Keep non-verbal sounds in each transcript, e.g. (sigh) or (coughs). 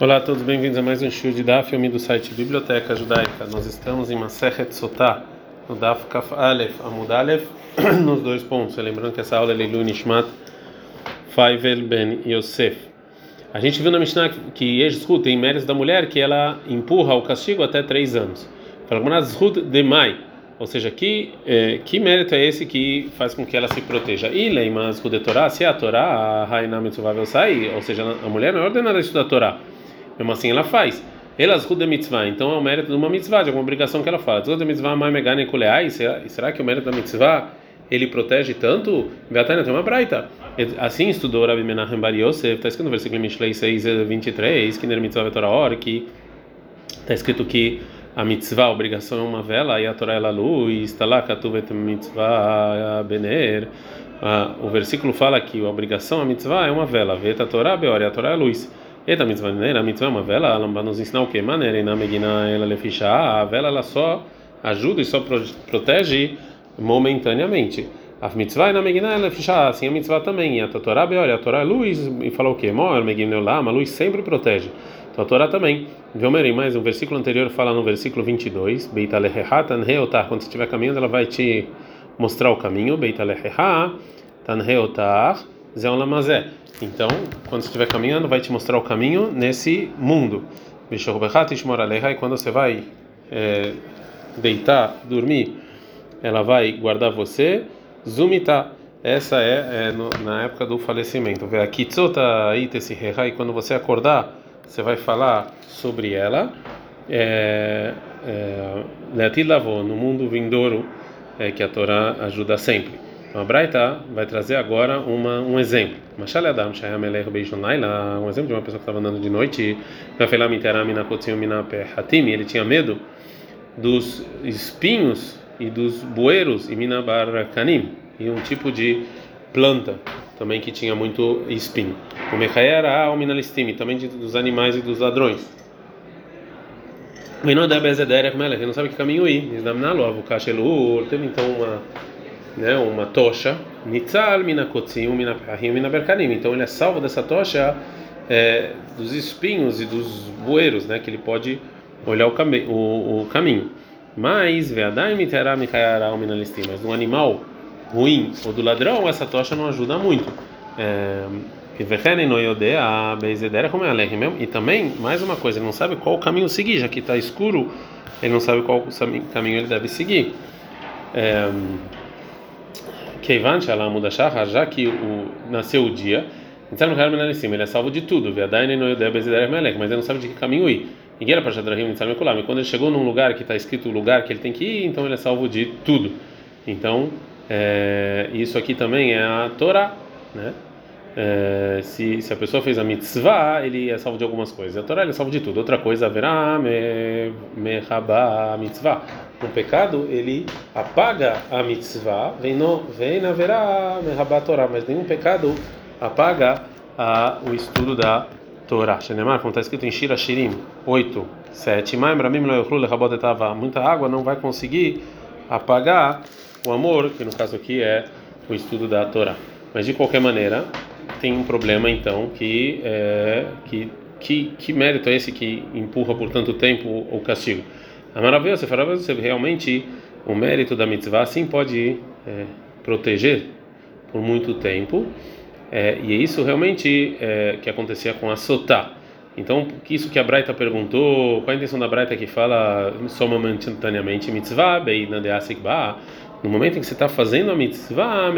Olá a todos, bem-vindos a mais um show de Daf, filme do site Biblioteca Judaica. Nós estamos em Masechet Sotah, no Daf Kaf Aleph, Amud Aleph, (clears throat) nos dois pontos. Lembrando que essa aula é Leilu Nishmat Faivel Ben Yosef. A gente viu na Mishnah que Yeshut tem méritos da mulher que ela empurra o castigo até três anos. Fala Zhut de Mai, ou seja, que, eh, que mérito é esse que faz com que ela se proteja? E Leimas de Torá, se a Torá, a Rainha Mitzvah sai, ou seja, a mulher não é ordenada a estudar a Torá. Mesmo assim ela faz. Elas mitzvah, então é o mérito de uma mitzvah, de alguma obrigação que ela faz. Ruda mitzvah, mai megane kuleai, será que o mérito da mitzvah ele protege tanto? Gatana tem uma braita. Assim estudou Rabi Menachem Bar Yosef, está escrito no versículo Mishlei 6, 23, que ner mitzvah vetora hora, que está escrito que a mitzvah, a obrigação é uma vela, e a Torá é a luz, está lá, katuvet mitzvah bener. O versículo fala que a obrigação, a mitzvah, é uma vela, veta Torá beor, e a Torá é a luz. Eita mitzvah neira, a mitzvah é uma vela, ela nos ensinar o que? Maneira, na megina ela leficha, a vela ela só ajuda e só protege momentaneamente. A mitzvah na megina ela leficha, assim a mitzvah também. E a Torá, olha, a Torá é luz e falou o que? Mor, megina lá, a luz sempre protege. Então a Torá também. Viu, Merim, mais um versículo anterior fala no versículo 22, Beita lehehatan reotar, quando você estiver caminhando ela vai te mostrar o caminho, Beita lehehatan reotar, Zé Lamazé. Então, quando você estiver caminhando, vai te mostrar o caminho nesse mundo. E quando você vai é, deitar, dormir, ela vai guardar você. Zumita. Essa é, é no, na época do falecimento. E quando você acordar, você vai falar sobre ela. É, é, no mundo vindouro, é, que a Torá ajuda sempre. Então a Braita vai trazer agora uma, um exemplo. Machal Adam Shayamelech Beishonaila, um exemplo de uma pessoa que estava andando de noite, ele tinha medo dos espinhos e dos bueiros e minabarakanim, e um tipo de planta também que tinha muito espinho. O Mechaera minalistimi, também de, dos animais e dos ladrões. Ele não sabe que caminho ir. Teve então uma né, uma tocha, nitzal minakotzim, minapahim, minaberkanim. Então ele é salvo dessa tocha é, dos espinhos e dos bueiros, né, que ele pode olhar o, cami o, o caminho. Mas veadai miterá mikayara minalistim. Mas no animal ruim ou do ladrão essa tocha não ajuda muito. É, e também, mais uma coisa, ele não sabe qual caminho seguir, já que está escuro, ele não sabe qual caminho ele deve seguir. É, Keivan Shalam Mudashachar, já que o, nasceu o dia, ele é salvo de tudo, mas ele não sabe de que caminho ir. E quando ele chegou num lugar que está escrito o lugar que ele tem que ir, então ele é salvo de tudo. Então, é, isso aqui também é a Torá, né? É, se, se a pessoa fez a mitzvah, ele é salvo de algumas coisas. A Torá ele é salvo de tudo. Outra coisa, haverá me, me a mitzvah o pecado ele apaga a mitzvah, vem no vem na verá Torá, mas nenhum pecado apaga a, o estudo da Torá. Shenemar, como está escrito em Shira Shirim 8, 7, muita água não vai conseguir apagar o amor, que no caso aqui é o estudo da Torá. Mas de qualquer maneira, tem um problema então que é que que, que mérito é esse que empurra por tanto tempo o castigo? A maravilha, você fala, você realmente o mérito da mitzvah sim pode é, proteger por muito tempo. É, e é isso realmente é, que acontecia com a sotá. Então, isso que a Braita perguntou, qual a intenção da Braita que fala só momentaneamente mitzvah, no momento em que você está fazendo a mitzvah,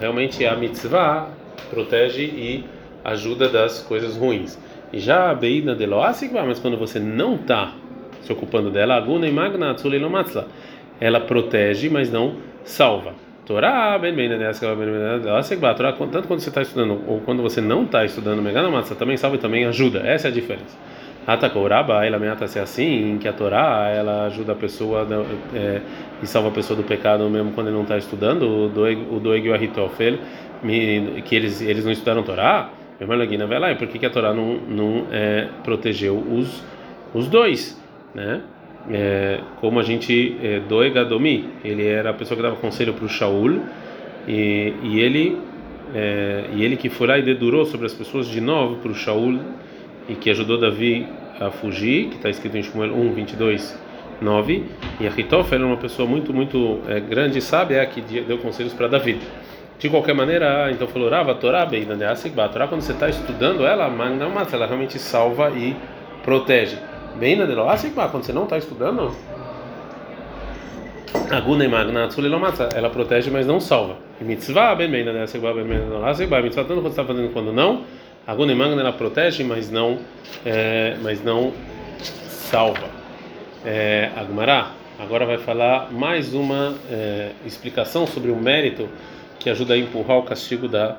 realmente a mitzvah protege e ajuda das coisas ruins. Já a beina de loasikba, mas quando você não está se ocupando dela, aguna e magna. Ela protege, mas não salva. Torá, bem bem, Torá, tanto quando você está estudando ou quando você não está estudando também salva e também ajuda. Essa é a diferença. Atakoraba, ela ameaça ser assim, que a Torá ela ajuda a pessoa é, e salva a pessoa do pecado mesmo quando ele não está estudando. O Doeg e o Ahitofel, que eles eles não estudaram Torá, por que, que a Torá não, não é, protegeu os, os dois? né? É, como a gente é, Doegadomi, ele era a pessoa que dava conselho para o Shaul e, e ele é, e ele que foi lá e dedurou sobre as pessoas de novo para o Shaul e que ajudou Davi a fugir, que está escrito em Shmuel 1, 22, 9. E Ahitofel era uma pessoa muito, muito é, grande e sábia é que deu conselhos para Davi. De qualquer maneira, então falou: Rava, Torá, Beinadeasikba. Torá, quando você está estudando ela, não mata, ela realmente salva e protege. Beinadeasikba, quando você não está estudando, Aguna ela protege, mas não salva. E mitzvah, bem Beinadeasikba. Mitzvah, tanto quando está fazendo quando não. Aguna ela protege, mas não, é, mas não salva. É, agora vai falar mais uma é, explicação sobre o mérito que ajuda a empurrar o castigo da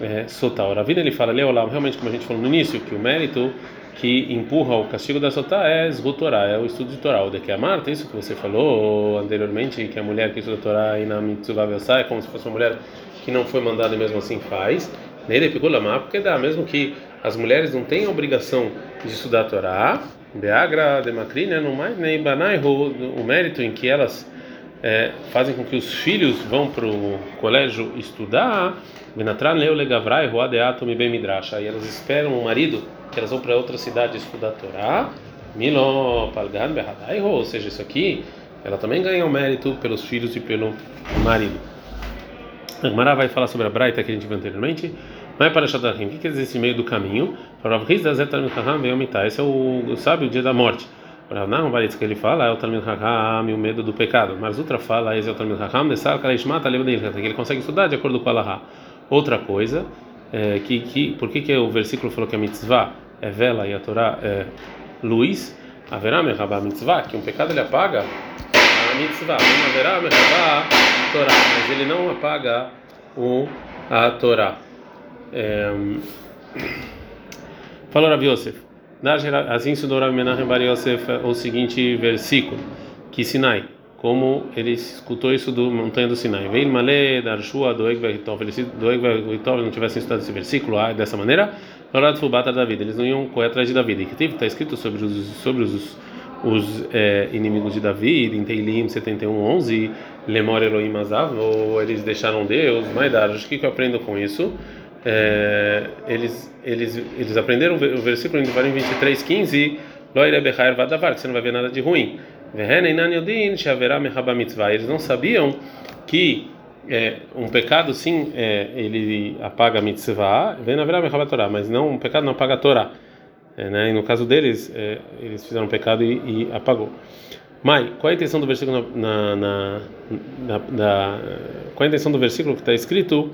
é, Sotá. O Ravina ele fala, Leolam, realmente como a gente falou no início, que o mérito que empurra o castigo da Sotá é Zgutorá, é o estudo de Torá. O de que a Marta, isso que você falou anteriormente, que a mulher que estuda Torá e na Mitzvah é como se fosse uma mulher que não foi mandada e mesmo assim faz. Nele pegou Lamar, porque dá, mesmo que as mulheres não têm a obrigação de estudar a Torá, Beagra, Dematri, né, no mais, nem Banai, o mérito em que elas é, fazem com que os filhos vão para o colégio estudar, Benatran leu legavrai roadeato mi bem midrash. Aí elas esperam um marido que elas vão para outra cidade estudar a Torá, Milo palgan berradai, ou seja, isso aqui, ela também ganha o mérito pelos filhos e pelo marido. A vai falar sobre a Braita que a gente viu anteriormente. Não é para Shadachim. O que quer dizer esse meio do caminho? Para o Esse é o sábio, dia da morte. Não, Baritz que ele fala é o Talmud Hakam o medo do pecado. Mas outra fala, esse é o Talmud Hakam, Nessar Kalishmata que ele consegue estudar de acordo com a Laha. Outra coisa, é, que, que, por que, que o versículo falou que a mitzvah é vela e a Torá é luz? Haverá merhabá mitzvah, que um pecado ele apaga a mitzvah. Não haverá merhabá Torá, mas ele não apaga o, a Torá. É, falou Rabi Yosef. Assim ensinou Rabi Menachem Bar Yosef o seguinte versículo, que Sinai, como ele escutou isso do montanha do Sinai. Veio Malé, Darshua, Doeg Veitov. Se Doeg Veitov não tivessem estudado esse versículo ah, dessa maneira, Lorat Fubata da vida, eles não iam correr atrás de Davi. Está escrito sobre os, sobre os, os é, inimigos de Davi, em Teilim 71, 11, Lemor Elohim Azav, ou eles deixaram Deus, Maidar. O que, eu aprendo com isso? é, eles, eles, eles aprenderam o versículo em Devarim 23, 15, que você não vai ver nada de ruim. Eles não sabiam que é, um pecado sim é, ele apaga a mitzvah, mas não um pecado não apaga a Torá. É, né? E no caso deles, é, eles fizeram um pecado e, e, apagou. Mai, qual é a intenção do versículo na, na, na, na qual é a intenção do versículo que está escrito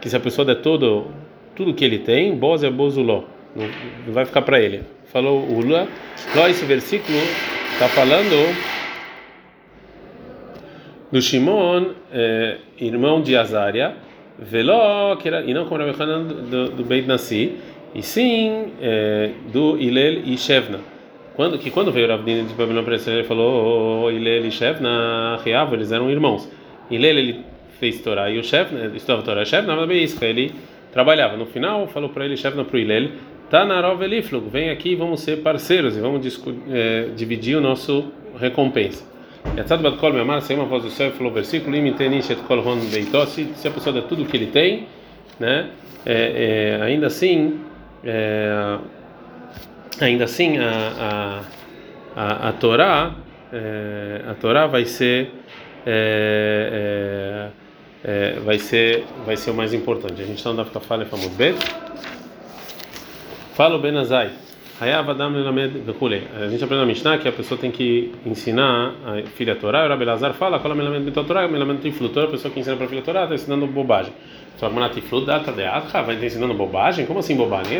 que se a pessoa der todo tudo que ele tem, boz é bozuló, não, não vai ficar para ele. Falou o Lula, lá esse versículo está falando do Shimon, é, irmão de Azaria, veló, que era, e não como Rabi do, do Beit Nasi, e sim é, do Ilel e Shevna. Quando, que quando veio Ravdina de Babilônia para ele, ele falou, oh, Ilel e Shevna, Riav, eles eram irmãos. Ilel, ele fez Torá e o né, estudava Torá, o chefe, na verdade, ele trabalhava. No final, falou para ele, não para o Ilel, tá na Eliflug, vem aqui, vamos ser parceiros e vamos é, dividir o nosso recompensa. Yatzad bat kol me'amar, saiu uma voz do céu e falou versículo, imitenish et kol beitó, se a pessoa der tudo o que ele tem, né, é, é, ainda assim, é, ainda assim a, a, a, a Torá, é, a Torá vai ser é, é, é, vai ser vai ser o mais importante. A gente está andando com a falha famoso bet. Fala o Benazai. Hayav Adam Lelamed Vekule. A gente aprende na Mishnah que a pessoa tem que ensinar a filha Torá. O Rabbi Lazar fala: Qual é o Melamed Betot Torá? Melamed. A pessoa que ensina para a filha Torá está ensinando bobagem. Adha vai ensinando bobagem? Como assim bobagem?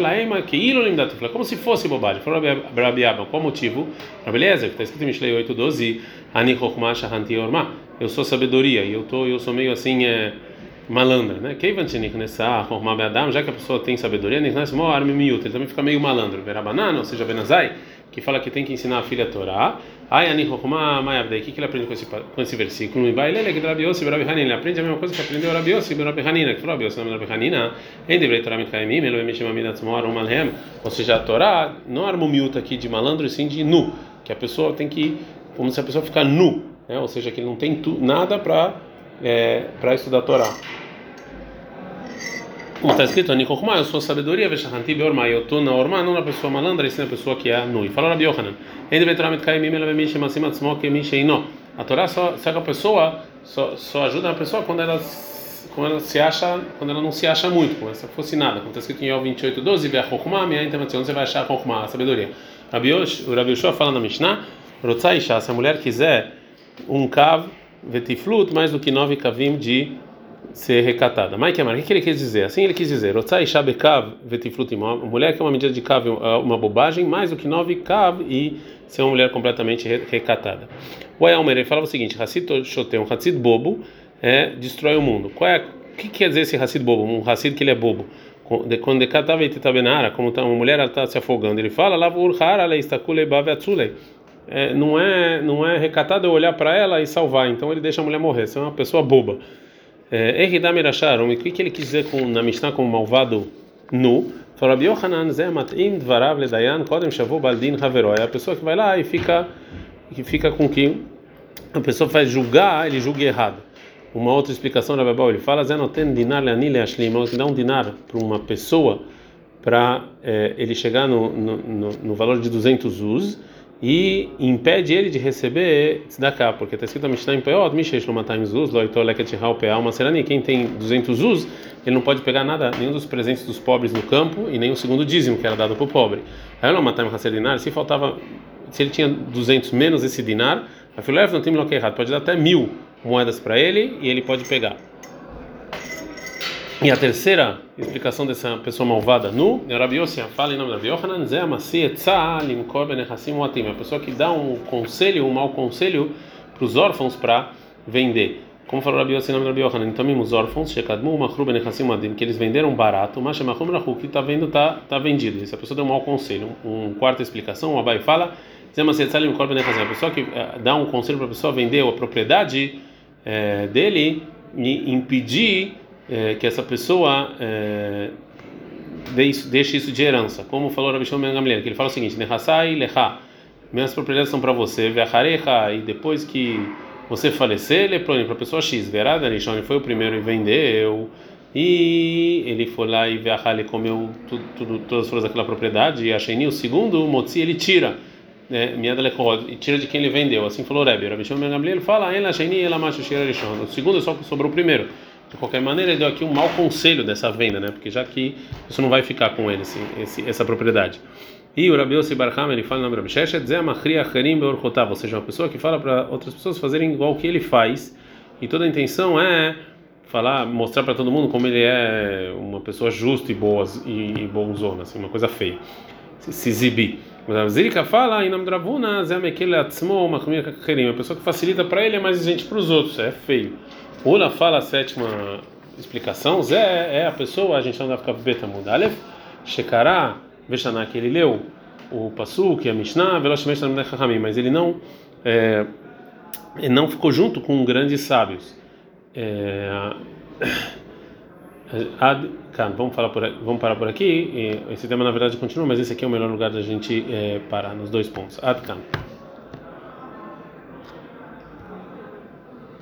Como se fosse bobagem. Falou. Qual motivo? Lezer, que está escrito em Mishlei 8:12. Ani Orma. Eu sou sabedoria e eu tô eu sou meio assim é malandra, né? Já que a pessoa tem sabedoria, ele também fica meio malandro. Verabanana, ou seja, Benazai, que fala que tem que ensinar a filha a Torá. Ai, ani chokma mayavdei. O que ele aprende com esse com esse versículo? E vai ele que Rabi Yossi, Rabi Hanina. Ele aprende a mesma coisa que aprendeu Rabi Yossi, Rabi Hanina. Que falou Rabi Yossi, Rabi Hanina. Em deveria Torá mitkaimim, ele vai mexer uma tzmor um malhem. Ou seja, a Torá não arma o miúdo aqui de malandro, sim de nu. Que a pessoa tem que, como se a pessoa ficar nu, né? Ou seja, que ele não tem tu, nada para é, para estudar a Torá. Como está escrito, Nikochma, eu sou sabedoria, Veshahanti Beorma, eu estou na Orma, não na pessoa malandra, e sim na pessoa que é nui. Falou Rabi Yohanan, a Torá só, só que a pessoa só, só ajuda a pessoa quando ela, quando ela se acha, quando ela não se acha muito, como se fosse nada. Como está escrito em Yov 28, 12, Beachokma, minha intervenção, você vai achar a a sabedoria. o Rabi Yoshua fala na Mishnah, Rotzai se a mulher quiser um cav vetiflut mais do que nove kavim de ser recatada. Mas que o que ele quis dizer? Assim ele quis dizer: Rotzai shabekav vetiflut uma mulher que é uma medida de cav uma bobagem mais do que nove cav e ser uma mulher completamente recatada. O Ayalmer ele falava o seguinte: Hassid shotem, um Hassid bobo é destrói o mundo. Qual é o que quer dizer esse Hassid bobo? Um Hassid que ele é bobo. Quando decatava como tá, uma mulher está se afogando, ele fala: é, não é não é recatado eu olhar para ela e salvar. Então ele deixa a mulher morrer. Você é uma pessoa boba. Eridam Irachar, o que ele quis dizer com, na Mishnah como malvado nu? Fala, Biohanan Zematim Dvarav Ledayan Kodem Shavu Baldin Haveró. É a pessoa que vai lá e fica, que fica com que a pessoa faz julgar, ele julga errado. Uma outra explicação da Babel, ele fala: Zenoten dinar leanile ashlim, que dá um dinar para uma pessoa para é, ele chegar no, no, no, no valor de 200 uz e impede ele de receber tzedakah, porque está escrito a Mishnah em Peot, Mishesh lo matam zuz, lo ito leket shihal peal maserani, quem tem 200 zuz, ele não pode pegar nada, nenhum dos presentes dos pobres no campo e nem o segundo dízimo que era dado para o pobre. Aí lo matam haser dinar, se faltava, se ele tinha 200 menos esse dinar, a filev não tem errado, pode dar até mil moedas para ele e ele pode pegar. E a terceira explicação dessa pessoa malvada no Rabi Yossi fala em nome da Rabi Yohanan, Zé Amasi Etzah Limkor Benechassim Watim, a pessoa que dá um conselho, um mau conselho para os órfãos para vender. Como falou Rabi Yossi em nome da Rabi Yohanan, então os órfãos, Shekadmu Machru Benechassim Watim, que eles venderam barato, mas Shemachum Rahu, que está vendo, está tá vendido. Essa pessoa deu um mau conselho. Um, quarta explicação, o Abai fala, Zé Amasi Etzah Limkor Benechassim, a pessoa que uh, dá um conselho para a pessoa vender a propriedade uh, dele e impedir é, que essa pessoa é, deixe isso de herança. Como falou Rabi Shimon Gamliel, que ele fala o seguinte: Nehasai lecha, minhas propriedades são para você, ve'acharecha, e depois que você falecer, leprone para a pessoa X, verá, Danishon foi o primeiro e vendeu, e ele foi lá e ve'achar, ele comeu tudo, tudo, todas as flores daquela propriedade, e a Sheni, o segundo, o Motzi, ele tira. Né, e tira de quem ele vendeu. Assim falou Rebbe. Rabi Shimon Gamliel fala: Ela Sheni, ela macho O segundo é só que sobrou o primeiro. De qualquer maneira, ele deu aqui um mau conselho dessa venda, né? Porque já que isso não vai ficar com ele, esse, esse, essa propriedade. E o Rabi Yossi Barham, ele fala no do Sheshet, ou seja, uma pessoa que fala para outras pessoas fazerem igual que ele faz, e toda a intenção é falar, mostrar para todo mundo como ele é uma pessoa justa e boa e, e bonzona, assim, uma coisa feia. Se, se exibir. Zirika fala em nome do Ravuna, uma pessoa que facilita para ele é mais gente para os outros, é feio. Ula fala a sétima explicação, Zé é a pessoa, a gente não dá ficar beta mudalef, Shekará, Veshaná, que ele leu o Pasuk, a Mishnah, Veloshmesh mas ele não, é, ele não ficou junto com grandes sábios. É, (coughs) Ad, kan, vamos, falar por, vamos parar por aqui. Esse tema na verdade continua, mas esse aqui é o melhor lugar da gente é, parar nos dois pontos. Ad, kan.